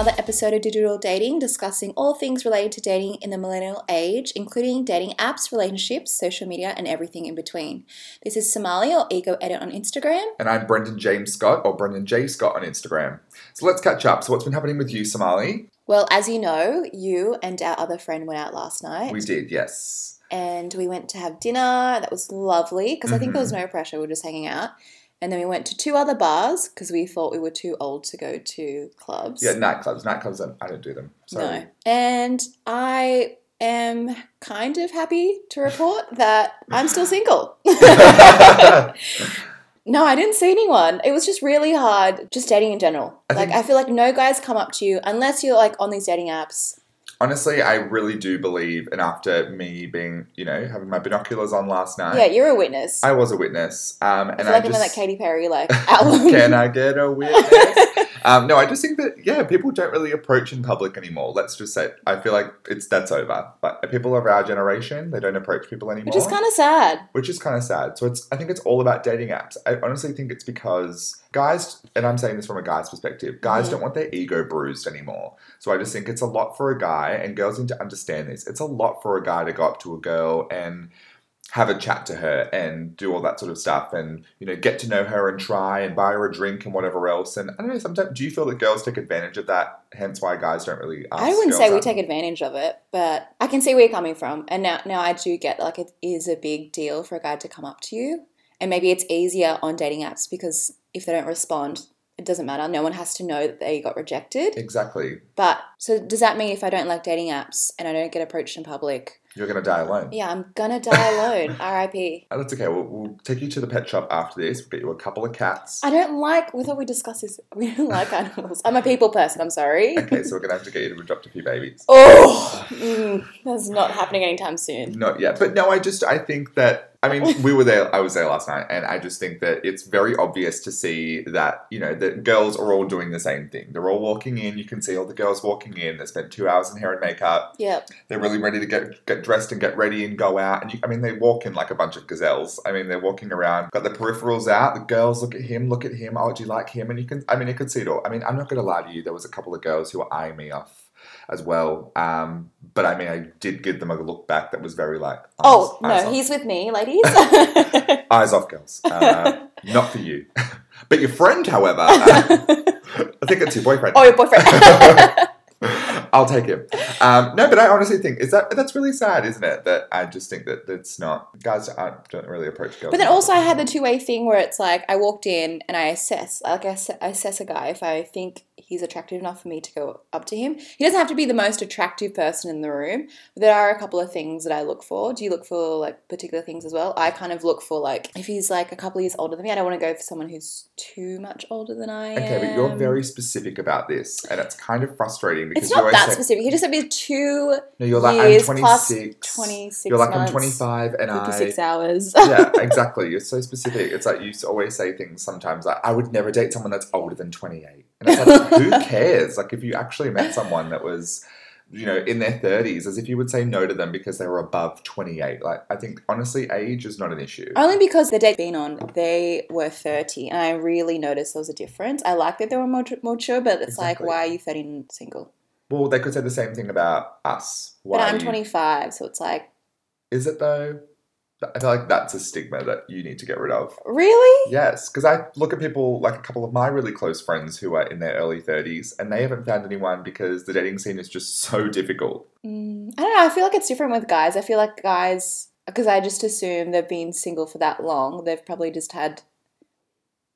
another episode of Digital Dating, discussing all things related to dating in the millennial age, including dating apps, relationships, social media, and everything in between. This is Somali or Ego Edit on Instagram. And I'm Brendan James Scott, or Brendan J. Scott on Instagram. So let's catch up. So, what's been happening with you, Somali? Well, as you know, you and our other friend went out last night. We did, yes. and we went to have dinner. That was lovely because I think there was Mm-hmm. no pressure. We were just hanging out. And then we went to two other bars because we thought we were too old to go to clubs. Yeah, nightclubs. Nightclubs, I- I don't do them. So, No. And I am kind of happy to report that I'm still single. no, I didn't see anyone. It was just really hard just dating in general. I like I feel like no guys come up to you unless you're like on these dating apps. Honestly, I really do believe, and after me being, you know, having my binoculars on last night, yeah, you're a witness. I, I was a witness. Um, and feel I like I'm in just. that Katy Perry like album. Can I get a witness? um, no, I just think that yeah, people don't really approach in public anymore. Let's just say I feel like it's that's over. But people of our generation, they don't approach people anymore, Which is kind of sad. which is kind of sad. So it's I think it's all about dating apps. I honestly think it's because guys, and I'm saying this from a guy's perspective, guys Mhm. don't want their ego bruised anymore. So I just think it's a lot for a guy, and girls need to understand this. It's a lot for a guy to go up to a girl and have a chat to her and do all that sort of stuff and you know get to know her and try and buy her a drink and whatever else and i don't know sometimes do you feel that girls take advantage of that hence why guys don't really ask I wouldn't say we out? take advantage of it, but I can see where you're coming from. And now, now I do get like it is a big deal for a guy to come up to you, and maybe it's easier on dating apps because if they don't respond, it doesn't matter. No one has to know that they got rejected. exactly But so does that mean if I don't like dating apps and I don't get approached in public, you're gonna die alone yeah, I'm gonna die alone. R.I.P. Oh, that's okay we'll, we'll take you to the pet shop after this we'll get you a couple of cats I don't like. We thought we discussed this. We don't like animals. I'm a people person. I'm sorry. okay so we're gonna have to get you to adopt a few babies Oh, mm, that's not happening anytime soon. Not yet, but no, I just I think that I mean we were there. I was there last night, and I just think that it's very obvious to see that you know that girls are all doing the same thing. They're all walking in. You can see all the girls walking in. They spent two hours in hair and makeup. Yep. They're really ready to get get dressed and get ready and go out. And you, I mean, they walk in like a bunch of gazelles. I mean, they're walking around, got the peripherals out. The girls look at him, look at him. Oh, do you like him? And you can, I mean, you can see it all. I mean, I'm not going to lie to you. There was a couple of girls who were eyeing me off as well. Um, but I mean, I did give them a look back that was very like, Oh eyes- eyes no, he's with me, ladies. eyes off, girls. Uh, not for you, but your friend, however. uh, I think it's your boyfriend. oh, your boyfriend. I'll take him. Um, no, but I honestly think is that that's really sad, isn't it? That I just think that that's not guys aren't, don't really approach girls. but then also, I had the two way thing where it's like I walked in and I assess, like I assess a guy if I think he's attractive enough for me to go up to him. He doesn't have to be the most attractive person in the room, but there are a couple of things that I look for. Do you look for like particular things as well? I kind of look for like if he's like a couple of years older than me, I don't want to go for someone who's too much older than I am. okay, but you're very specific about this, and it's kind of frustrating because It's not always that say, specific. He just said me two no, you're like I'm plus 26. 26 You're like months, I'm 25, and I 56 hours. yeah, exactly. You're so specific. It's like you always say things sometimes like, I would never date someone that's older than 28. And it's like, who cares? Like, if you actually met someone that was, you know, in their 30s, as if you would say no to them because they were above 28. Like, I think, honestly, age is not an issue. Only because the date been on, they were 30, and I really noticed there was a difference. I like that they were more mature, but it's like, why are you 30 and single? Well, they could say the same thing about us. Why but I'm you- 25, so it's like, Is it though? I feel like that's a stigma that you need to get rid of. really? Yes, because I look at people like a couple of my really close friends who are in their early 30s and they haven't found anyone because the dating scene is just so difficult. Mm, I don't know. I feel like it's different with guys. I feel like guys, because I just assume they've been single for that long, they've probably just had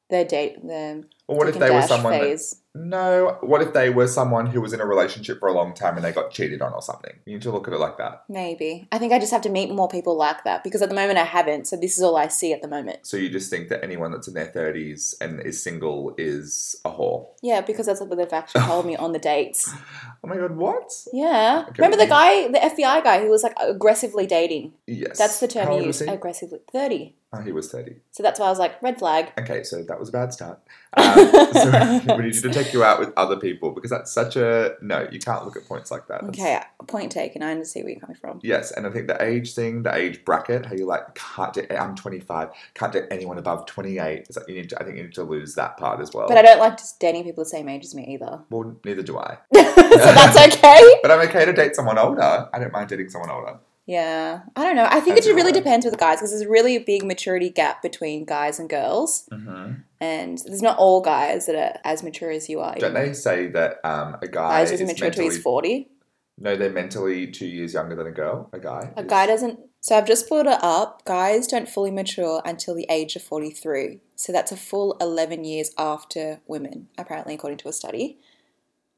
their date, their Or what if they were someone that, phase. No, what if they were someone who was in a relationship for a long time and they got cheated on or something? You need to look at it like that. Maybe. I think I just have to meet more people like that because at the moment I haven't, so this is all I see at the moment. So you just think that anyone that's in their 30s and is single is a whore. Yeah, because that's what they've actually told me on the dates. Oh my god, what? Yeah. Okay, Remember the guy, the FBI guy who was like aggressively dating? Yes. That's the term he used. Aggressively. 30. Oh, he was 30. So that's why I was like, red flag. Okay, so that was a bad start. Um, so we need to take you out with other people because that's such a no. You can't look at points like that. That's- Okay, point taken. I understand where you're coming from. Yes, and I think the age thing, the age bracket, how you like can't date. I'm 25, can't date anyone above 28. It's like you need to, I think you need to lose that part as well. But I don't like just dating people the same age as me either. well, neither do I. so that's okay. But I'm okay to date someone older. I don't mind dating someone older. Yeah, I don't know. I think As it do really I. depends with guys because there's really a really big maturity gap between guys and girls, Mm-hmm. and there's not all guys that are as mature as you are. Don't they say that um, a guy is mature until he's forty. no, they're mentally two years younger than a girl. A guy. A is- guy doesn't. So I've just pulled it up. Guys don't fully mature until the age of forty-three. So that's a full eleven years after women, apparently, according to a study.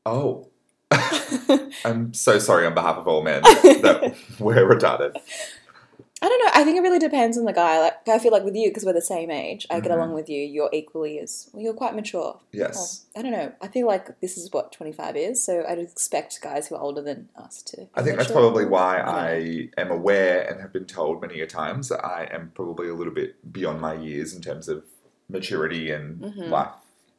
Oh. I'm so sorry on behalf of all men that we're retarded. I don't know. I think it really depends on the guy. Like I feel like with you, because we're the same age, I get Mhm. along with you. You're equally as well. You're quite mature. Yes. I don't know. I feel like this is what 25 is, so I'd expect guys who are older than us to. I think that's mature. probably why I I am aware and have been told many a times that I am probably a little bit beyond my years in terms of maturity and Mhm. life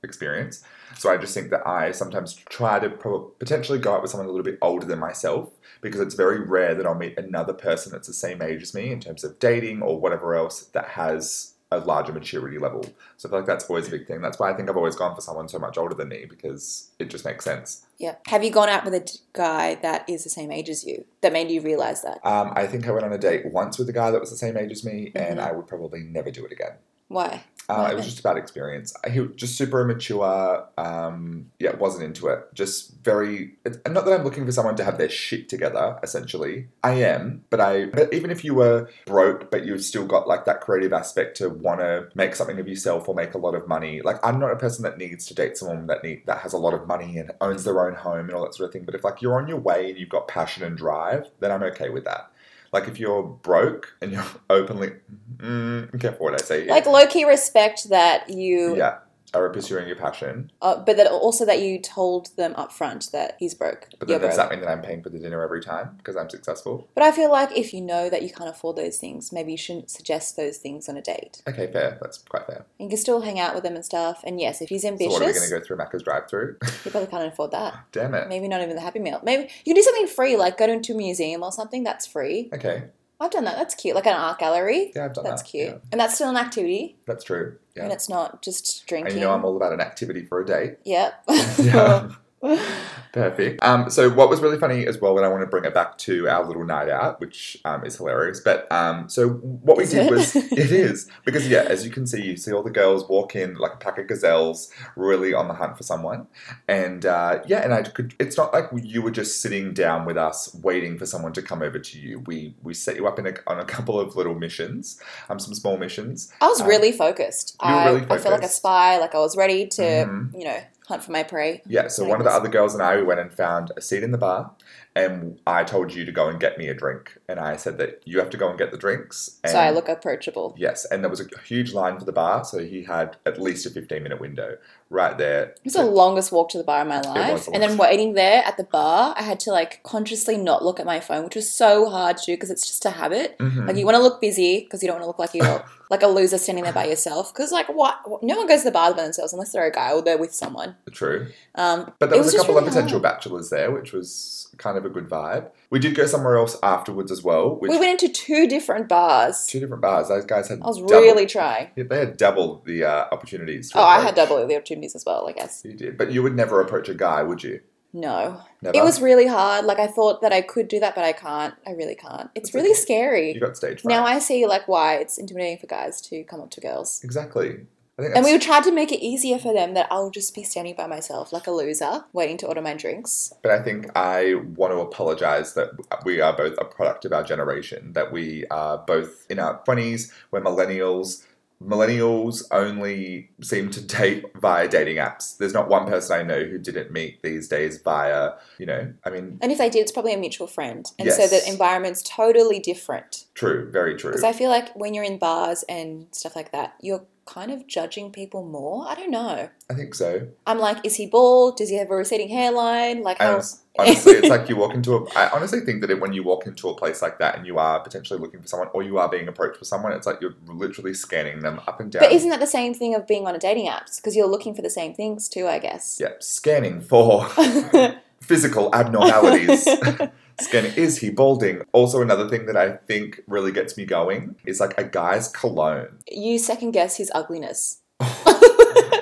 experience. So I just think that I sometimes try to prob- potentially go out with someone a little bit older than myself because it's very rare that I'll meet another person that's the same age as me in terms of dating or whatever else that has a larger maturity level. So I feel like that's always a big thing. That's why I think I've always gone for someone so much older than me because it just makes sense. Yeah. Have you gone out with a guy that is the same age as you that made you realize that? Um, I think I went on a date once with a guy that was the same age as me, and Mhm. I would probably never do it again. Why? Uh, it was just a bad experience. He was just super immature. Um, yeah, wasn't into it. Just very. Not that I'm looking for someone to have their shit together. Essentially, I am. But I. But even if you were broke, but you've still got like that creative aspect to want to make something of yourself or make a lot of money. Like I'm not a person that needs to date someone that need that has a lot of money and owns their own home and all that sort of thing. But if like you're on your way and you've got passion and drive, then I'm okay with that. Like if you're broke and you're openly, mm, careful what I say. Like low key respect that you, yeah, are pursuing your passion. uh, but that also that you told them up front that he's broke. But then does broke. that mean that I'm paying for the dinner every time because I'm successful? But I feel like if you know that you can't afford those things, maybe you shouldn't suggest those things on a date. Okay, fair. That's quite fair. You can still hang out with them and stuff. And yes, if he's So ambitious, what are we going to go through Macca's drive-through? you probably can't afford that. Damn it. Maybe not even the Happy Meal. Maybe you can do something free, like go to a museum or something. That's free. Okay, I've done that. That's cute. Like an art gallery. yeah, I've done That's that. cute. Yeah, And that's still an activity. that's true. Yeah. And it's not just drinking. and you know I'm all about an activity for a date. Yep. Yeah. Perfect. Um, so what was really funny as well, and I want to bring it back to our little night out, which um, is hilarious. But um, so what we Is did it? was it is because yeah, as you can see, you see all the girls walk in like a pack of gazelles, really on the hunt for someone, and uh, yeah, and I could. It's not like you were just sitting down with us waiting for someone to come over to you. We we set you up in a, on a couple of little missions, um, some small missions. I was Um, really focused. I, really I felt like a spy. Like I was ready to, Mhm. you know, hunt for my prey. Yeah, so one of the other girls and I we went and found a seat in the bar, and I told you to go and get me a drink, and I said that you have to go and get the drinks. And So I look approachable. Yes, and there was a huge line for the bar, so he had at least a fifteen minute window right there. It was the longest walk to the bar in my life. the And then waiting there at the bar, I had to like consciously not look at my phone, which was so hard to do because it's just a habit. Mhm. Like you want to look busy because you don't want to look like you're like a loser standing there by yourself. Because like what? No one goes to the bar by themselves unless they're a guy or they're with someone. True, Um, but there was, was a couple of potential hard. bachelors there, which was kind of a good vibe. We did go somewhere else afterwards as well, which we went into two different bars. two different bars. Those guys had I was double- really trying. yeah, they had double the uh, opportunities. Oh, I had double the opportunities as well. I guess You did, but you would never approach a guy, would you? no. Never. It was really hard. Like I thought that I could do that, but I can't. I really can't. It's That's really okay. scary. You got stage fright. Now I see like why it's intimidating for guys to come up to girls. exactly. And we tried to make it easier for them that I'll just be standing by myself like a loser, waiting to order my drinks. But I think I want to apologize that we are both a product of our generation, that we are both in our 20s, we're millennials. Millennials only seem to date via dating apps. There's not one person I know who didn't meet these days via, you know, I mean, And if they did, it's probably a mutual friend. And so Yes. the environment's totally different. true, very true. Because I feel like when you're in bars and stuff like that, you're kind of judging people more. I don't know. I think so. I'm like, is he bald? Does he have a receding hairline? Like, how, Honestly, it's like you walk into a. I honestly think that it, when you walk into a place like that and you are potentially looking for someone or you are being approached for someone, it's like you're literally scanning them up and down. But isn't that the same thing of being on a dating app? Because you're looking for the same things too, I guess. Yep, scanning for physical abnormalities. scanning. Is he balding? Also, another thing that I think really gets me going is like a guy's cologne. you second guess his ugliness.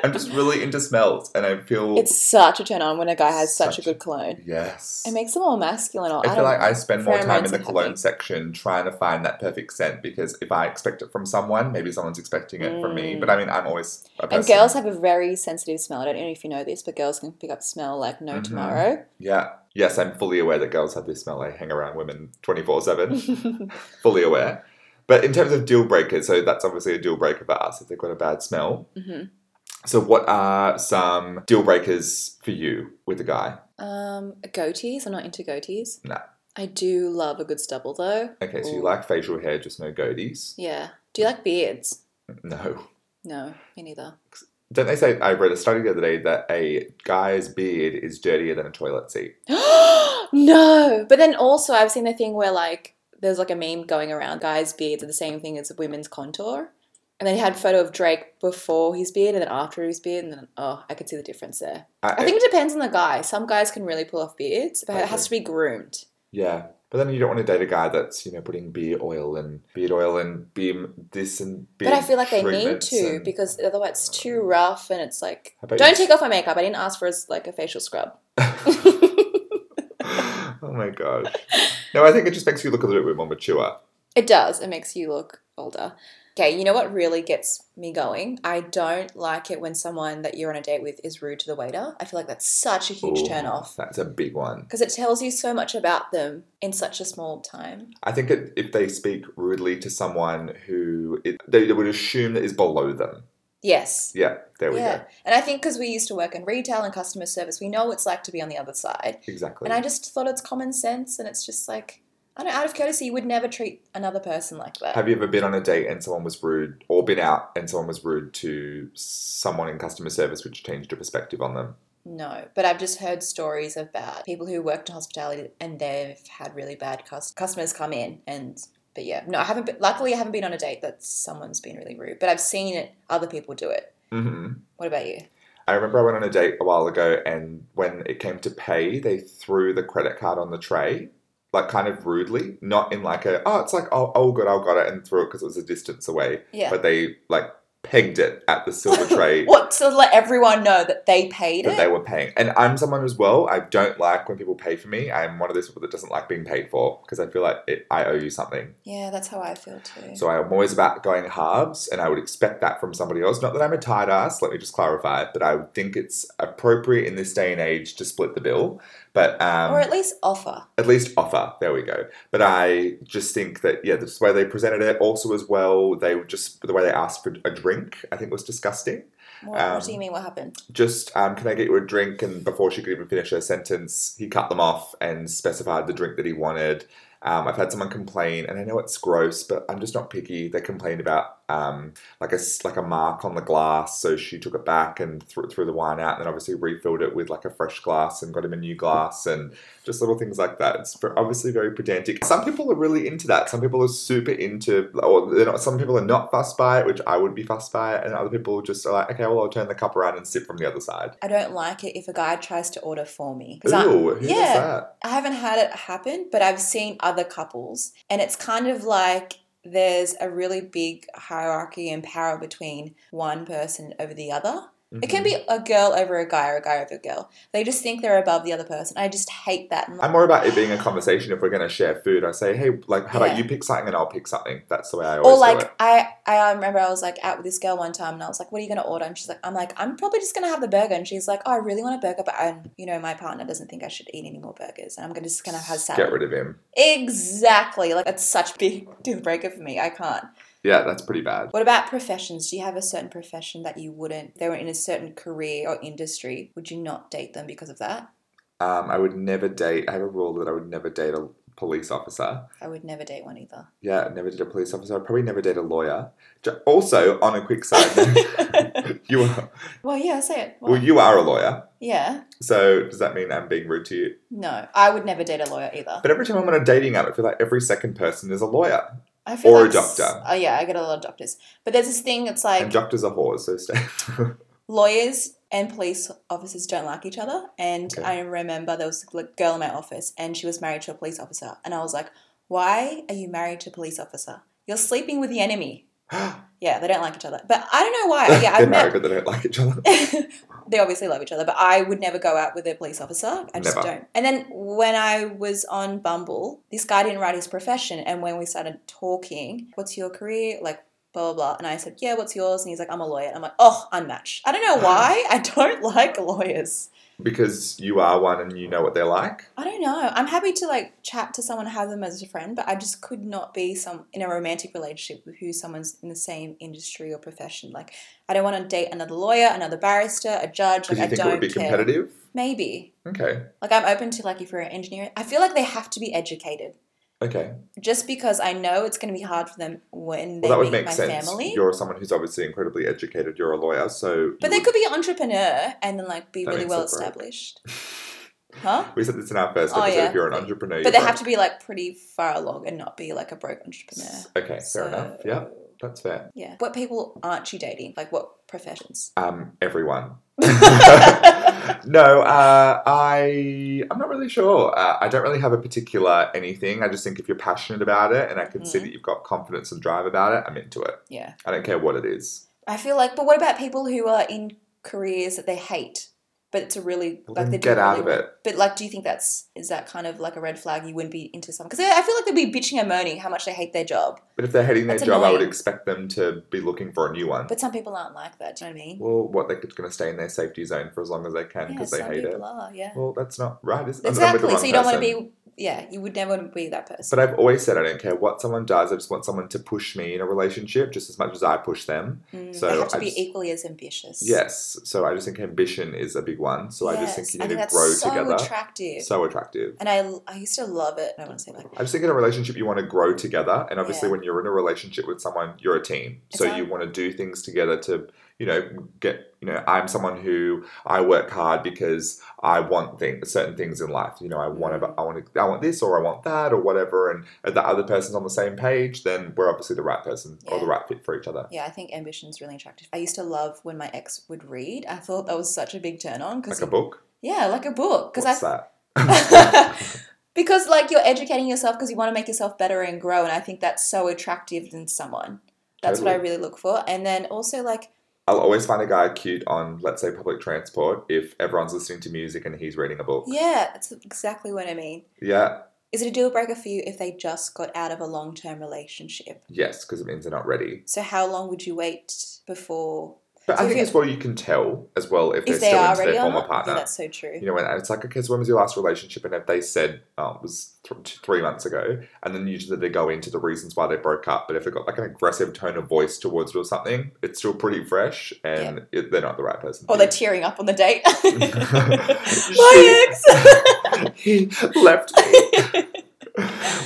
I'm just really into smells, and I feel It's such a turn on when a guy has such, Such a good cologne. yes. It makes them more masculine. Or, I feel like I spend more time in the cologne happy. section trying to find that perfect scent because if I expect it from someone, maybe someone's expecting it from me. Mm. But I mean, I'm always. And girls have a very sensitive smell. I don't know if you know this, but girls can pick up smell like no Mhm. tomorrow. Yeah. Yes, I'm fully aware that girls have this smell. I hang around women 24 7. fully aware. But in terms of deal breakers, so that's obviously a deal breaker for us if they've got a bad smell. hmm So, what are some deal breakers for you with a guy? Um, goatees. I'm not into goatees. No. I do love a good stubble though. Okay, so you like facial hair, just no goatees? Yeah. Do you like beards? No. No, me neither. Don't they say? I read a study the other day that a guy's beard is dirtier than a toilet seat. no, but then also I've seen the thing where like there's like a meme going around. Guys' beards are the same thing as women's contour, and then he had a photo of Drake before his beard and then after his beard, and then oh, I could see the difference there. I think it depends on the guy. Some guys can really pull off beards, but it has to be groomed. Yeah. But then you don't want to date a guy that's, you know, putting beard oil and beard oil and beard this and beard But I feel like they need to and- because otherwise it's too rough and it's like don't you- take off my makeup. I didn't ask for a, like a facial scrub. oh my gosh. No, I think it just makes you look a little bit more mature. It does. It makes you look older. Okay, you know what really gets me going? I don't like it when someone that you're on a date with is rude to the waiter. I feel like that's such a huge Ooh, turn off That's a big one. because it tells you so much about them in such a small time. I think it, if they speak rudely to someone who it, they, they would assume that is below them. Yes. Yeah, there we Yeah. go. And I think because we used to work in retail and customer service, we know what it's like to be on the other side. Exactly. And I just thought it's common sense and it's just like, I don't know, out of courtesy, you would never treat another person like that. Have you ever been on a date and someone was rude, or been out and someone was rude to someone in customer service, which changed your perspective on them? No, but I've just heard stories about people who worked in hospitality and they've had really bad cus- customers come in and. But yeah, no, I haven't. Been, luckily, I haven't been on a date that someone's been really rude. But I've seen it. Other people do it. hmm What about you? I remember I went on a date a while ago, and when it came to pay, they threw the credit card on the tray, like kind of rudely, not in like a oh, it's like oh, oh good, I got it, and threw it because it was a distance away. Yeah. But they like pegged it at the silver tray What to let everyone know that they paid that it? they were paying. And I'm someone as well. I don't like when people pay for me. I'm one of those people that doesn't like being paid for because I feel like it, I owe you something. yeah, that's how I feel too. So I'm always about going halves, and I would expect that from somebody else. Not that I'm a tight ass, let me just clarify, but I think it's appropriate in this day and age to split the bill, but um, or at least offer. at least offer. There we go. But I just think that yeah, the way they presented it, also as well, they were just the way they asked for a drink, I think was disgusting. What, Um, what do you mean? What happened? Just um, can I get you a drink? And before she could even finish her sentence, he cut them off and specified the drink that he wanted. Um, I've had someone complain, and I know it's gross, but I'm just not picky. They complained about um, like a like a mark on the glass, so she took it back and threw, threw the wine out, and then obviously refilled it with like a fresh glass and got him a new glass, and just little things like that. It's obviously very pedantic. Some people are really into that. Some people are super into, or they're not, some people are not fussed by it, which I would be fussed by it, and other people just are like, okay, well, I'll turn the cup around and sip from the other side. I don't like it if a guy tries to order for me. Ooh, who yeah. I haven't had it happen, but I've seen other couples, and it's kind of like there's a really big hierarchy and power between one person over the other. It can be mm-hmm. a girl over a guy or a guy over a girl. They just think they're above the other person. I just hate that. I'm more about it being a conversation. If we're going to share food, I say, hey, like, how Yeah. about you pick something and I'll pick something. That's the way I always or like. I, I remember I was like out with this girl one time and I was like, "What are you gonna order?" And she's like, "I'm like, I'm probably just gonna have the burger." And she's like, "Oh, I really want a burger, but I'm, you know, my partner doesn't think I should eat any more burgers, and I'm gonna just gonna have salad." Get rid of him. Exactly. Like that's such a big deal breaker for me. I can't. Yeah, that's pretty bad. What about professions? Do you have a certain profession that you wouldn't? They were in a certain career or industry. Would you not date them because of that? Um, I would never date. I have a rule that I would never date a police officer. I would never date one either. Yeah, never did a police officer. I'd probably never date a lawyer. Also, on a quick side note, you are well, yeah, say it. well, you are a lawyer. yeah. So does that mean I'm being rude to you? No, I would never date a lawyer either. But every time I'm on a dating app, I feel like every second person is a lawyer. I feel Or a that's- doctor. Oh yeah, I get a lot of doctors. But there's this thing. It's like and doctors are whores, so stay. lawyers and police officers don't like each other. And Okay. I remember there was a girl in my office, and she was married to a police officer, and I was like, "Why are you married to a police officer? You're sleeping with the enemy." Yeah, they don't like each other. But I don't know why. Yeah, They're I've married, never. but they don't like each other. they obviously love each other, but I would never go out with a police officer. I just Never. don't. And then when I was on Bumble, this guy didn't write his profession. And when we started talking, what's your career? Like, blah, blah, blah. And I said, yeah, what's yours? And he's like, I'm a lawyer. And I'm like, oh, unmatched. I don't know uh-huh. why. I don't like lawyers. because you are one and you know what they're like. I don't know. I'm happy to like chat to someone, have them as a friend, but I just could not be some in a romantic relationship with who someone's in the same industry or profession. Like, I don't want to date another lawyer, another barrister, a judge. Like, you think I don't it would be care. competitive. Maybe. Okay. Like I'm open to like if you're an engineer, I feel like they have to be educated. Okay. Just because I know it's going to be hard for them when they Well, that would meet make my sense. family. You're someone who's obviously incredibly educated. You're a lawyer, so. but they would- could be an entrepreneur and then like be That really well established. Huh? We said this in our first Oh, yeah. If you're an entrepreneur, But they you're have to be like pretty far along and not be like a broke entrepreneur. broke. Okay, fair enough. Yeah, that's fair. Yeah. What people aren't you dating? Like what professions? Um, everyone. no, uh, I I'm not really sure. Uh, I don't really have a particular anything. I just think if you're passionate about it and I can see Mhm. that you've got confidence and drive about it, I'm into it. yeah. I don't care what it is. I feel like, but what about people who are in careers that they hate, but it's a really like they get out really of it. But like, do you think that's is that kind of like a red flag? You wouldn't be into someone because I feel like they'd be bitching and moaning how much they hate their job. But if they're hating their That's job, I would expect them to be looking for a new one. But some people aren't like that. Do you know what I mean? well, what they're going to stay in their safety zone for as long as they can yeah, because they hate it. are. Yeah, Well, that's not right. Is it? I'm with the exactly. So you don't want to be. Yeah, you would never be that person. But I've always said I don't care what someone does. I just want someone to push me in a relationship just as much as I push them. Mm, so they have to I be just- equally as ambitious. Yes. So I just think ambition is a big one. So I just think you need to that's grow so together. attractive. So attractive. and I, I used to love it. I want to say like I just think in a relationship you want to grow together, and obviously Yeah. when you're in a relationship with someone, you're a team. It's So you want to do things together to, you know, get. You know, I'm someone who I work hard because I want things, certain things in life. You know, I want to, Mm. I want to, I want this or I want that or whatever. And if the other person's on the same page, then we're obviously the right person or the right fit for each other. Yeah, I think ambition's really attractive. I used to love when my ex would read. I thought that was such a big turn on because Like a book. yeah, like a book. Because I that? because like you're educating yourself because you want to make yourself better and grow, and I think that's so attractive in someone. That's what I really look for. And then also like I'll always find a guy cute on, let's say, public transport if everyone's listening to music and he's reading a book. yeah, that's exactly what I mean. Yeah, Is it a deal breaker for you if they just got out of a long term relationship? yes, because it means they're not ready. So how long would you wait before But So I think as well you can tell as well if, if they're they still into their former partner. Yeah, that's so true. you know, when it's like, okay, so when was your last relationship? And if they said oh, it was th- three months ago, and then usually they go into the reasons why they broke up. But if they've got like an aggressive tone of voice towards you or something, it's still pretty fresh, and it, they're not the right person. Or they're tearing up on the date. My ex. he left me.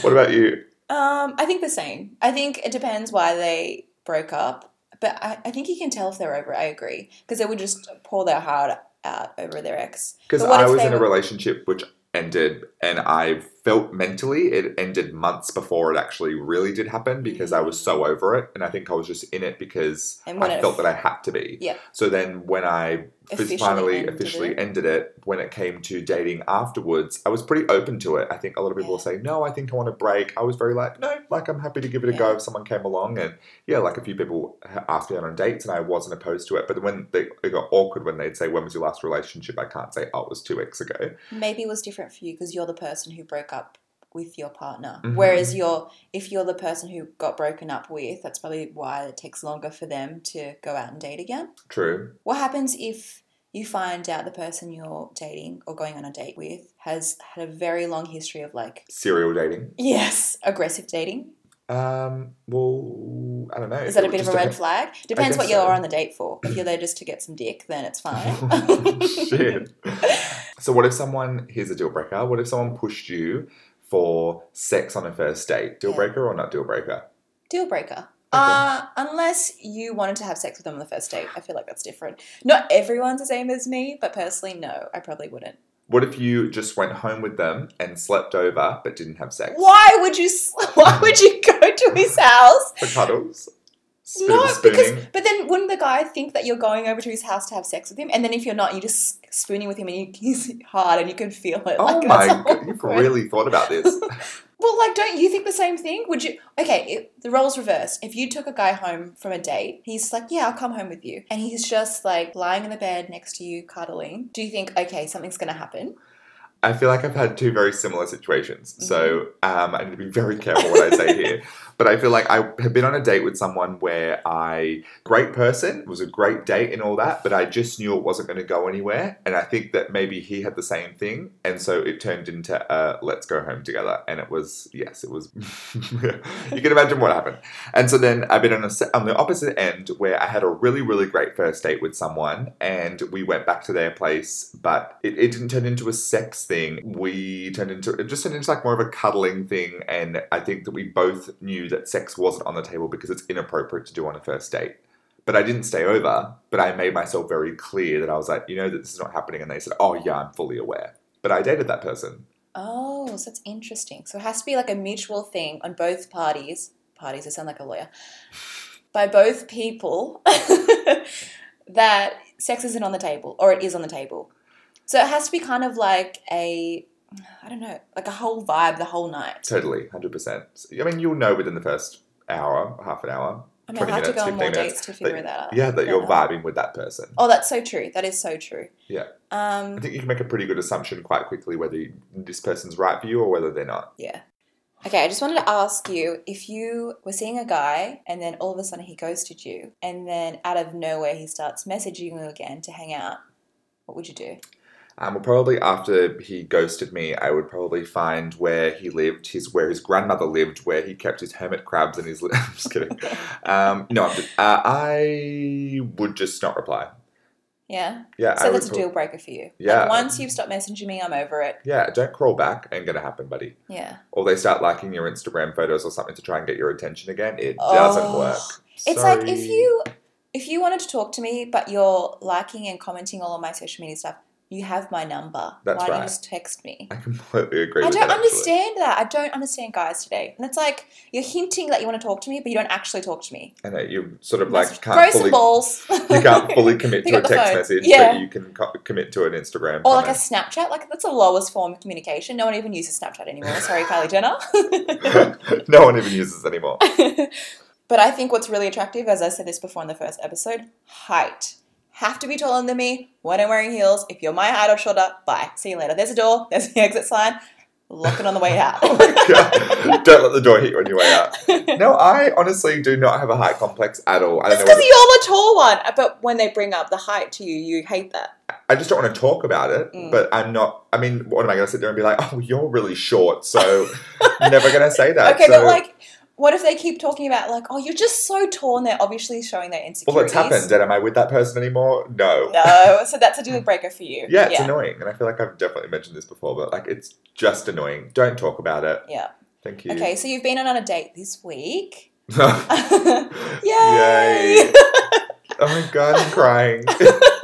what about you? Um, I think the same. I think it depends why they broke up, but I, I think you can tell if they're over. I agree because they would just pour their heart out over their ex. Because I was in a were- relationship which ended, and I felt mentally it ended months before it actually really did happen because I mm. was so over it, and I think I was just in it because I felt that I had to be. Yeah. So then when I Officially finally ended officially it. ended it, when it came to dating afterwards, I was pretty open to it. I think a lot of people Yeah. say, "No, I think I want a break." I was very like, "No, like I'm happy to give it a go if someone came along." And yeah, like a few people asked me out on dates, and I wasn't opposed to it. But when they, it got awkward when they'd say, "When was your last relationship?" I can't say, "Oh, it was two weeks ago." Maybe it was different for you because you're the person who broke up with your partner. Mhm. Whereas you're if you're the person who got broken up with, that's probably why it takes longer for them to go out and date again. True. What happens if you find out the person you're dating or going on a date with has had a very long history of like Serial dating. yes, aggressive dating? Um. Well, I don't know. Is that a bit of a red depends- flag? Depends what you're so. on the date for. If you're there just to get some dick, then it's fine. Shit. So what if someone here's a deal breaker? What if someone pushed you for sex on a first date. Deal Yeah. breaker or not deal breaker? Deal breaker. Okay. Uh, unless you wanted to have sex with them on the first date, I feel like that's different. Not everyone's the same as me, but personally, no, I probably wouldn't. What if you just went home with them and slept over but didn't have sex? Why would you? Why would you go to his house? For cuddles? Bit No, because but then wouldn't the guy think that you're going over to his house to have sex with him, and then if you're not, you're just spooning with him, and you, he's hard, and you can feel it. Oh like, my god, you've really thought about this. Well, like, don't you think the same thing? Would you? Okay, it, the roles reversed. If you took a guy home from a date, he's like, "Yeah, I'll come home with you," and he's just like lying in the bed next to you, cuddling. Do you think, okay, something's gonna happen? I feel like I've had two very similar situations. So Mm-hmm. um, I need to be very careful what I say here. But I feel like I have been on a date with someone where I, great person, was a great date and all that, but I just knew it wasn't going to go anywhere. And I think that maybe he had the same thing. And so it turned into a let's go home together. And it was, yes, it was, you can imagine what happened. And so then I've been on, a, on the opposite end where I had a really, really great first date with someone and we went back to their place, but it, it didn't turn into a sex thing. We turned into, it just turned into like more of a cuddling thing. And I think that we both knew that sex wasn't on the table because it's inappropriate to do on a first date. But I didn't stay over, but I made myself very clear that I was like, you know, that this is not happening. And they said, oh, yeah, I'm fully aware. But I dated that person. Oh, so that's interesting. So it has to be like a mutual thing on both parties. Parties, I sound like a lawyer. By both people that sex isn't on the table or it is on the table. So it has to be kind of like a, I don't know, like a whole vibe the whole night. Totally, 100%. I mean, you'll know within the first hour, half an hour, I mean, I'll 20 have to minutes, go on more 15 minutes, dates to figure that- that out. yeah, that you're Yeah. vibing with that person. Oh, that's so true. That is so true. Yeah. Um, I think you can make a pretty good assumption quite quickly whether you, this person's right for you or whether they're not. Yeah. Okay, I just wanted to ask you if you were seeing a guy and then all of a sudden he ghosted you, and then out of nowhere he starts messaging you again to hang out, what would you do? Um, well, probably after he ghosted me, I would probably find where he lived, his where his grandmother lived, where he kept his hermit crabs and his. li- I'm just kidding. Um, no, uh, I would just not reply. Yeah? Yeah, So would that's a deal breaker for you. Yeah. Like, once you've stopped messaging me, I'm over it. Yeah, don't crawl back. Ain't gonna happen, buddy. Yeah. Or they start liking your Instagram photos or something to try and get your attention again. It doesn't Oh. work. It's like if you if you wanted to talk to me but you're liking and commenting all of my social media stuff, you have my number. That's Why don't you just text me? I completely agree. I with don't that, actually. understand that. I don't understand guys today. And it's like you're hinting that you want to talk to me, but you don't actually talk to me. And that you sort of like Grow can't some fully balls. you can't fully commit to a text phone. message, Yeah. but you can co- commit to an Instagram. Or like a. Snapchat. Like that's the lowest form of communication. No one even uses Snapchat anymore. Sorry, Kylie Jenner. no one even uses it anymore. but I think what's really attractive, as I said this before in the first episode, height. Have to be taller than me when I'm wearing heels. If you're my height or shorter, bye. See you later. There's a door. There's the exit sign. Lock it on the way out. Oh. Don't let the door hit you on your way out. No, I honestly do not have a height complex at all. I That's don't know. because you're the tall one. But when they bring up the height to you, you hate that. I just don't want to talk about it. Mm. But I'm not. I mean, what am I going to sit there and be like? Oh, you're really short, so I'm never going to say that. Okay, so, but like, what if they keep talking about like, oh, you're just so tall, and they're obviously showing their insecurities. well, it's happened. And am I with that person anymore? No. No, so that's a deal breaker for you. Yeah, it's yeah, annoying, and I feel like I've definitely mentioned this before, but like it's just annoying. Don't talk about it. yeah. Thank you. Okay, so you've been on a date this week. Yay! Yay! Oh my god, I'm crying.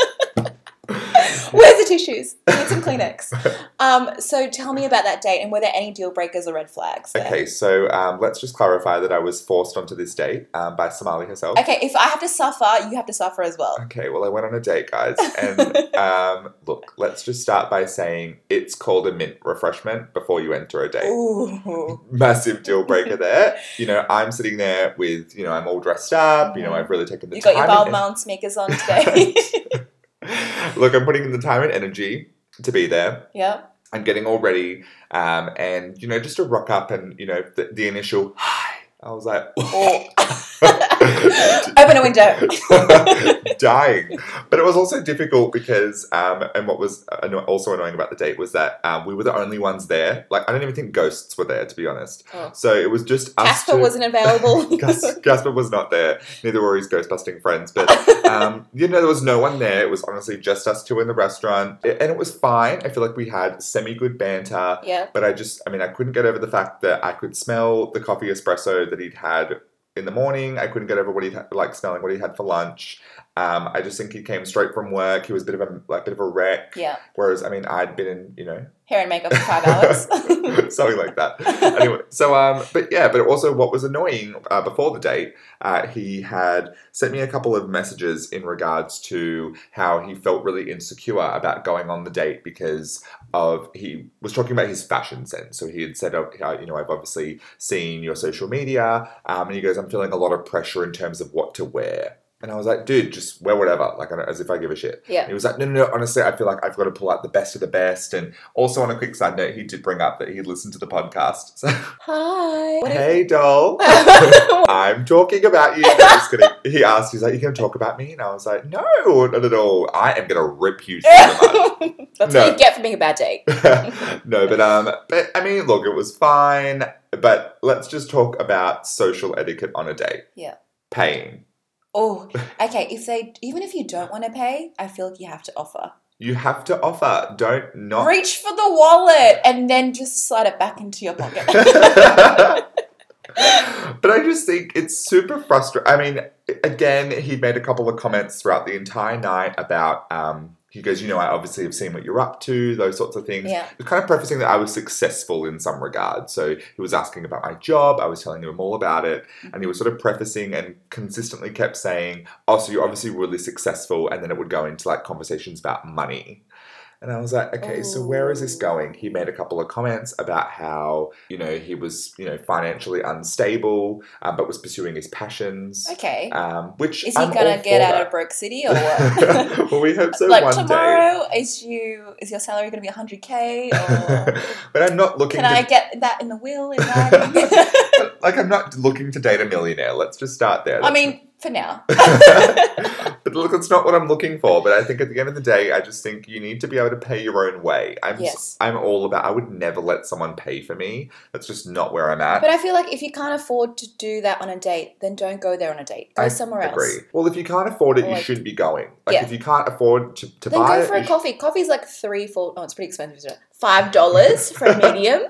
Tissues? I need some Kleenex. Um, so tell me about that date and were there any deal breakers or red flags? there? okay, so um, let's just clarify that I was forced onto this date um, by Somali herself. Okay, if I have to suffer, you have to suffer as well. Okay, well, I went on a date, guys, and um, look, let's just start by saying it's called a mint refreshment before you enter a date. Ooh. Massive deal breaker there. You know, I'm sitting there with, you know, I'm all dressed up. You know, Mhm. I've really taken the You time. got your Bob and- Mount makers on today. Look, I'm putting in the time and energy to be there. yep. I'm getting all ready, um, and you know, just to rock up and you know, the, the initial hi I was like, Or open a window. dying. But it was also difficult because, um, and what was anno- also annoying about the date was that um, we were the only ones there. Like, I don't even think ghosts were there, to be honest. Oh. So it was just us. Casper two- wasn't available. Gas- Gasper was not there. Neither were his ghost busting friends. But um, you know, there was no one there. It was honestly just us two in the restaurant, I- and it was fine. I feel like we had semi good banter. yeah. But I just, I mean, I couldn't get over the fact that I could smell the coffee espresso that he'd had in the morning. I couldn't get over what he'd like smelling what he had for lunch. Um, I just think he came straight from work. He was a bit of a like bit of a wreck. Yeah. Whereas, I mean, I'd been in, you know, Hair and makeup for five hours. something like that. Anyway, so um, but yeah, but also what was annoying uh, before the date, uh, he had sent me a couple of messages in regards to how he felt really insecure about going on the date because of he was talking about his fashion sense. So he had said, oh, you know, I've obviously seen your social media, um, and he goes, I'm feeling a lot of pressure in terms of what to wear. And I was like, dude, just wear whatever, like as if I give a shit. yeah. And he was like, no, no, no, honestly, I feel like I've got to pull out the best of the best. And also, on a quick side note, he did bring up that he listened to the podcast. So, Hi. Hey, doll, I'm talking about you. No, just kidding. He asked, he's like, you going to talk about me? And I was like, no, not at all. I am going to rip you That's No. what you get for being a bad date. no, but, um, but I mean, look, it was fine. But let's just talk about social etiquette on a date. Yeah. Paying. Oh, okay. If they, even if you don't want to pay, I feel like you have to offer. You have to offer. Don't not. Reach for the wallet and then just slide it back into your pocket. but I just think it's super frustrating. I mean, again, he made a couple of comments throughout the entire night about. Um, he goes, you know, I obviously have seen what you're up to, those sorts of things. yeah. Kind of prefacing that I was successful in some regard. So he was asking about my job. I was telling him all about it. Mm-hmm. And he was sort of prefacing and consistently kept saying, oh, so you're obviously really successful. And then it would go into like conversations about money. And I was like, okay, so where is this going? He made a couple of comments about how, you know, he was, you know, financially unstable, um, but was pursuing his passions. Okay. Um, which Is he I'm gonna get out that. of broke city or what? well, we hope so like one day. tomorrow, is you is your salary gonna be hundred k or but I'm not looking can to I get that in the will in like I'm not looking to date a millionaire. Let's just start there. I mean, for now. But look, it's not what I'm looking for. But I think at the end of the day, I just think you need to be able to pay your own way. I'm Yes. I'm all about. I would never let someone pay for me. That's just not where I'm at. But I feel like if you can't afford to do that on a date, then don't go there on a date. Go I somewhere else. Agree. Well, if you can't afford it, Or you shouldn't be going. Like Yeah. if you can't afford to, to Then buy go for you a coffee. Coffee's like three, four. Oh, it's pretty expensive. Isn't it? Five dollars for a medium.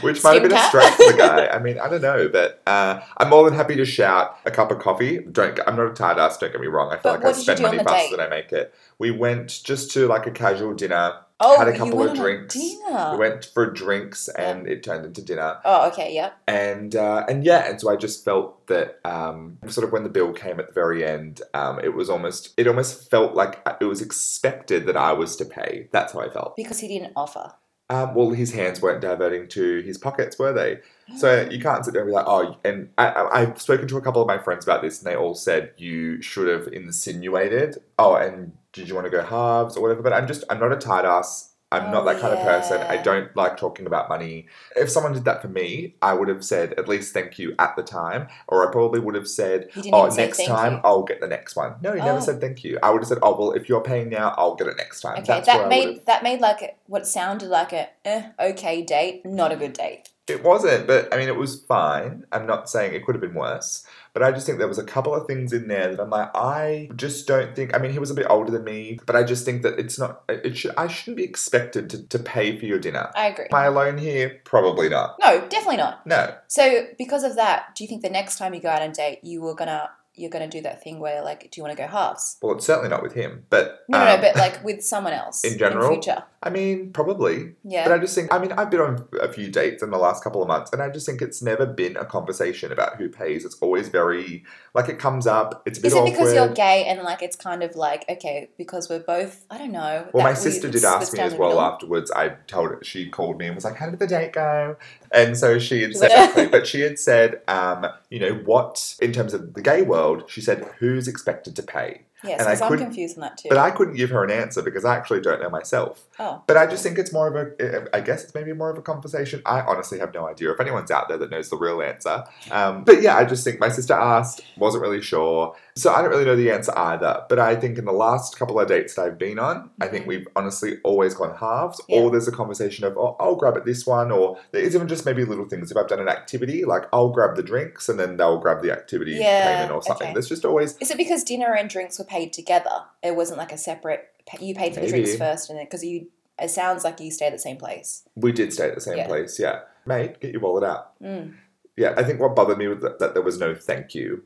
which might have been a Skim stretch for the guy. I mean, I don't know, but uh, I'm more than happy to shout a cup of coffee. Don't. I'm not a tired ass. Don't get me wrong. I feel But like I spend money faster than I make it. We went just to like a casual dinner. Oh, Had a you couple of drinks. dinner. We went for drinks, and it turned into dinner. Oh, okay, yeah. and uh, and yeah, and so I just felt that um, sort of when the bill came at the very end, um, it was almost it almost felt like it was expected that I was to pay. That's how I felt. Because he didn't offer. Um, well, his hands weren't diverting to his pockets, were they? So you can't sit there and be like, oh. And I, I, I've spoken to a couple of my friends about this, and they all said you should have insinuated, oh, and did you want to go halves or whatever? But I'm just I'm not a tight ass. I'm not Oh, that kind of person. I don't like talking about money. If someone did that for me, I would have said at least thank you at the time, or I probably would have said, "Oh, next time you. I'll get the next one." No, he never Oh. said thank you. I would have said, "Oh, well, if you're paying now, I'll get it next time." Okay, That's that made that made like what sounded like a eh, okay date, not a good date. It wasn't, but I mean, it was fine. I'm not saying it could have been worse, but I just think there was a couple of things in there that I'm like, I just don't think. I mean, he was a bit older than me, but I just think that it's not. It should. I shouldn't be expected to, to pay for your dinner. I agree. Am I alone here? Probably not. No, definitely not. No. So because of that, do you think the next time you go out on date, you were gonna you're gonna do that thing where like, do you want to go halves? Well, it's certainly not with him, but No, no, no, um, but like with someone else in general? future. I mean, probably. Yeah. But I just think, I mean, I've been on a few dates in the last couple of months, and I just think it's never been a conversation about who pays. It's always very, like, it comes up, it's a bit Is it awkward. because you're gay and like it's kind of like okay because we're both I don't know. Well, my sister did ask me as well afterwards. I told her, she called me and was like, How did the date go? And so she had said, but she had said, um, you know, what, in terms of the gay world, she said, Who's expected to pay? Yes, because I'm confused on that too. But I couldn't give her an answer because I actually don't know myself. oh, But I just think it's more of a, I guess it's maybe more of a conversation. I honestly have no idea if anyone's out there that knows the real answer. Um, but yeah, I just think my sister asked, wasn't really sure. So I don't really know the answer either. But I think in the last couple of dates that I've been on, I think Mhm. we've honestly always gone halves. Yeah. Or there's a conversation of, oh, I'll grab at this one. Or there is even just maybe little things. If I've done an activity, like I'll grab the drinks and then they'll grab the activity Yeah, payment or something. okay. There's just always, is it because dinner and drinks were paid together? It wasn't like a separate. You paid for the drinks first, and then because you. It sounds like you stay at the same place. we did stay at the same Yeah. place. Yeah. Mate, get your wallet out. Mm. Yeah, I think what bothered me was that, that there was no thank you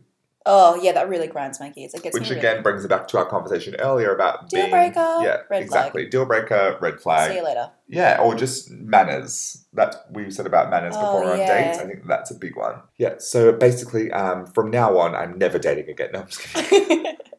Oh yeah, that really grinds my gears. It gets Which me again brings it back to our conversation earlier about Deal being, breaker, Yeah, red exactly. Deal breaker, red flag. See you later. Yeah, or just manners. That we've said about manners Oh, before on yeah. dates. I think that's a big one. Yeah. So basically, um, from now on, I'm never dating again. No, I'm just kidding.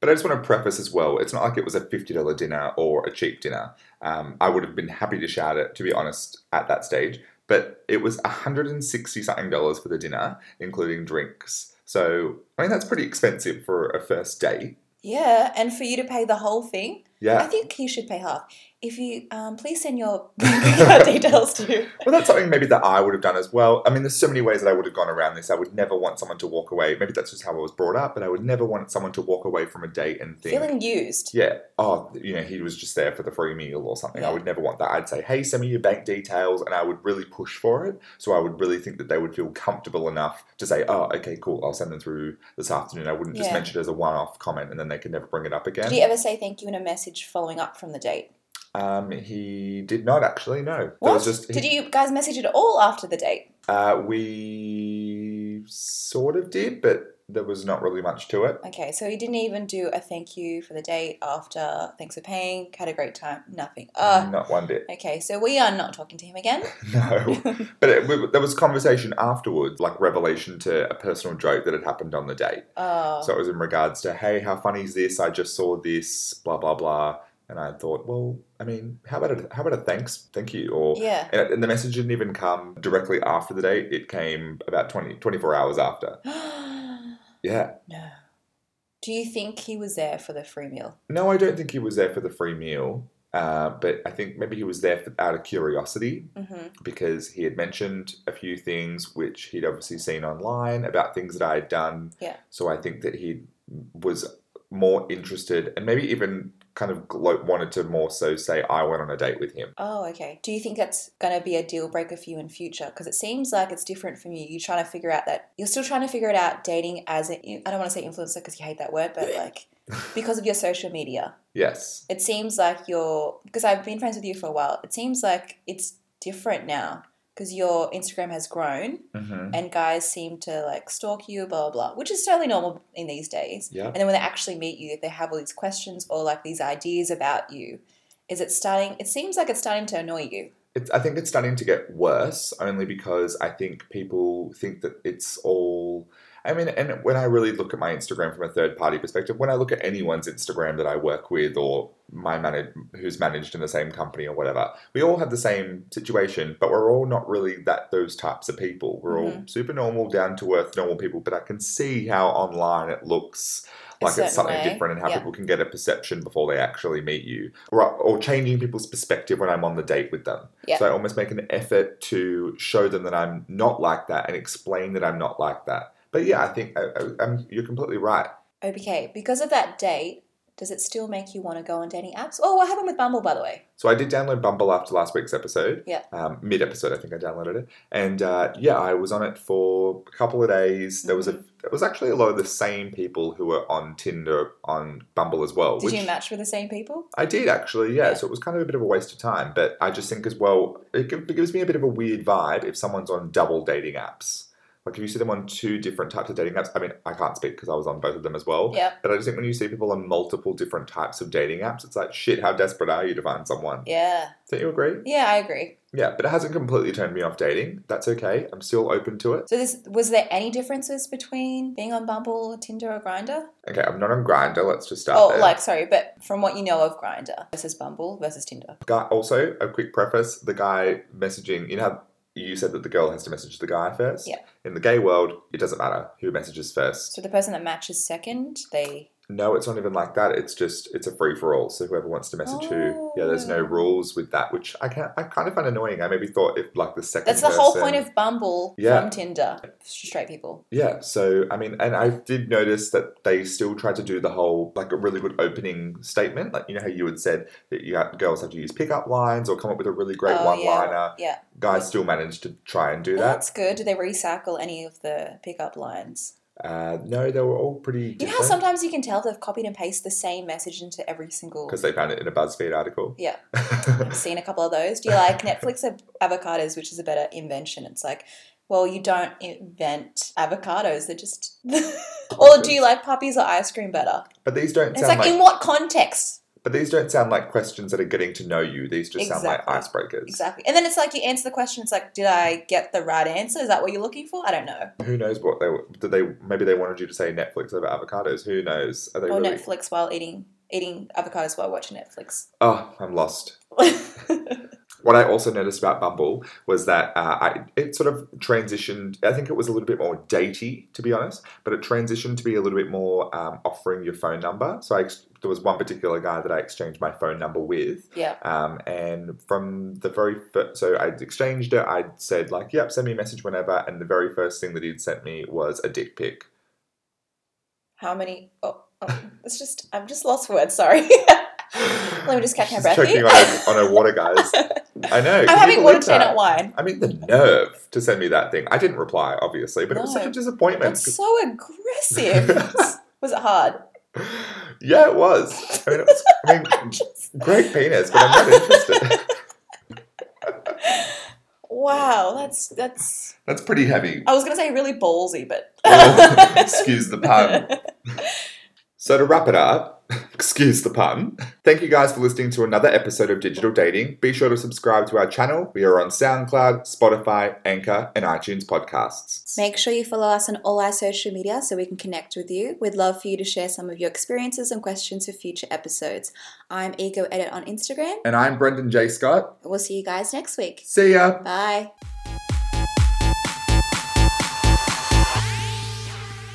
But I just want to preface as well. It's not like it was a fifty dollar dinner or a cheap dinner. Um, I would have been happy to shout it, to be honest, at that stage. But it was hundred and sixty something dollars for the dinner, including drinks. So I mean, that's pretty expensive for a first date. yeah, and for you to pay the whole thing, Yeah. I think you should pay half. If you um, please send your details to. You. Well, that's something maybe that I would have done as well. I mean, there's so many ways that I would have gone around this. I would never want someone to walk away. Maybe that's just how I was brought up, but I would never want someone to walk away from a date and think, Feeling used. yeah, oh, you know, he was just there for the free meal or something. I would never want that. I'd say, hey, send me your bank details, and I would really push for it. So I would really think that they would feel comfortable enough to say, oh, okay, cool, I'll send them through this afternoon. I wouldn't just Yeah. mention it as a one-off comment, and then they could never bring it up again. Did you ever say thank you in a message following up from the date? Um, he did not actually. know. What? was just Did you guys message at all after the date? Uh, we sort of did, but there was not really much to it. Okay, so he didn't even do a thank you for the date after thanks for paying, had a great time, nothing. Uh, not one bit. okay, so we are not talking to him again. No, but it, we, there was conversation afterwards, like revelation to a personal joke that had happened on the date. Oh, So it was in regards to, hey, how funny is this? I just saw this, blah blah blah. And I thought, well, I mean, how about a, how about a thanks, thank you, or yeah. and, and the message didn't even come directly after the date. It came about 20, 24 hours after. Yeah. no. Do you think he was there for the free meal? No, I don't think he was there for the free meal. Uh, but I think maybe he was there for, out of curiosity Mm-hmm. because he had mentioned a few things which he'd obviously seen online about things that I had done. Yeah. So I think that he was more interested and maybe even kind of wanted to more so say I went on a date with him. Oh, okay. Do you think that's going to be a deal breaker for you in future? Because it seems like it's different from you. You're trying to figure out that you're still trying to figure it out dating as a, I don't want to say influencer because you hate that word, but like because of your social media. Yes. It seems like you're because I've been friends with you for a while. It seems like it's different now because your Instagram has grown hmm and guys seem to like stalk you, blah blah blah, which is totally normal in these days. Yeah. And then when they actually meet you, they have all these questions or like these ideas about you. Is it starting? It seems like it's starting to annoy you. It's, I think it's starting to get worse only because I think people think that it's all. I mean, and when I really look at my Instagram from a third party perspective, when I look at anyone's Instagram that I work with or my manage, who's managed in the same company or whatever, we all have the same situation, but we're all not really that those types of people. We're all mm-hmm. super normal, down to earth, normal people. But I can see how online it looks like it's something way, different and how yeah. people can get a perception before they actually meet you, or, or changing people's perspective when I'm on the date with them. Yeah. So I almost make an effort to show them that I'm not like that and explain that I'm not like that. But yeah, I think I, I, I'm, you're completely right. Okay, because of that date, does it still make you want to go on dating apps? Oh, what happened with Bumble, by the way? So I did download Bumble after last week's episode. Yeah. Um, Mid episode, I think I downloaded it, and uh, yeah, I was on it for a couple of days. There was a, Mm-hmm. it was actually a lot of the same people who were on Tinder on Bumble as well. Did you match with the same people? I did actually, yeah. Yeah. So it was kind of a bit of a waste of time, but I just think as well, it gives me a bit of a weird vibe if someone's on double dating apps. Like if you see them on two different types of dating apps, I mean, I can't speak because I was on both of them as well. Yeah. But I just think when you see people on multiple different types of dating apps, it's like, shit, how desperate are you to find someone? Yeah. Don't you agree? Yeah, I agree. Yeah, but it hasn't completely turned me off dating. That's okay. I'm still open to it. So this was there any differences between being on Bumble, Tinder, or Grindr? Okay, I'm not on Grindr. Let's just start Oh, there. like sorry, but from what you know of Grindr versus Bumble versus Tinder. Guy, also, a quick preface: the guy messaging. You know, how you said that the girl has to message the guy first. Yeah. In the gay world, it doesn't matter who messages first. So the person that matches second, they No, it's not even like that. It's just it's a free for all. So whoever wants to message who, yeah, there's no Oh. rules with that, which I can't. I kind of find annoying. I maybe thought if like the second That's the whole point of Bumble Yeah. from Tinder. Straight people. Yeah, so I mean, and I did notice that they still tried to do the whole like a really good opening statement, like you know how you had said that you have, girls have to use pickup lines or come up with a really great oh, one liner. Yeah. Guys still managed to try and do Well, that. that's good. Do they recycle any of the pickup lines? Uh, no, they were all pretty You know how sometimes you can tell they've copied and pasted the same message into every single. because they found it in a BuzzFeed article. Yeah. I've seen a couple of those. Do you like Netflix av- avocados, which is a better invention? It's like, well, you don't invent avocados; they're just. or do you like puppies or ice cream better? but these don't It's like, like, in what context? But these don't sound like questions that are getting to know you. These just sound like icebreakers. Exactly. And then it's like you answer the question. It's like, did I get the right answer? Is that what you're looking for? I don't know. Who knows what they were- did they maybe they wanted you to say Netflix over avocados. Who knows? Are they Or really? Netflix while eating eating avocados while watching Netflix. Oh, I'm lost. What I also noticed about Bumble was that uh, I, it sort of transitioned. I think it was a little bit more datey, to be honest, but it transitioned to be a little bit more um, offering your phone number. So I, ex- there was one particular guy that I exchanged my phone number with, yeah. um, and from the very first, so I'd exchanged it. I'd said like, "Yep, send me a message whenever," and the very first thing that he'd sent me was a dick pic. How many? Oh, oh, it's just I'm just lost for words. Sorry. Let me just catch my breath choking on her, on her water, guys. I know. I'm having water tannin wine. I mean, the nerve to send me that thing. I didn't reply, obviously, but it was such a disappointment. That's so aggressive. Was it hard? Yeah, it was. I mean, it was, I mean, great penis, but I'm not interested. Wow, that's that's. That's pretty heavy. I was gonna say really ballsy, but Oh, excuse the pun. So to wrap it up, excuse the pun. Thank you guys for listening to another episode of Digital Dating. Be sure to subscribe to our channel. We are on SoundCloud, Spotify, Anchor, and iTunes podcasts. Make sure you follow us on all our social media so we can connect with you. We'd love for you to share some of your experiences and questions for future episodes. I'm Ego Edit on Instagram. And I'm Brendan J. Scott. We'll see you guys next week. See ya. Bye.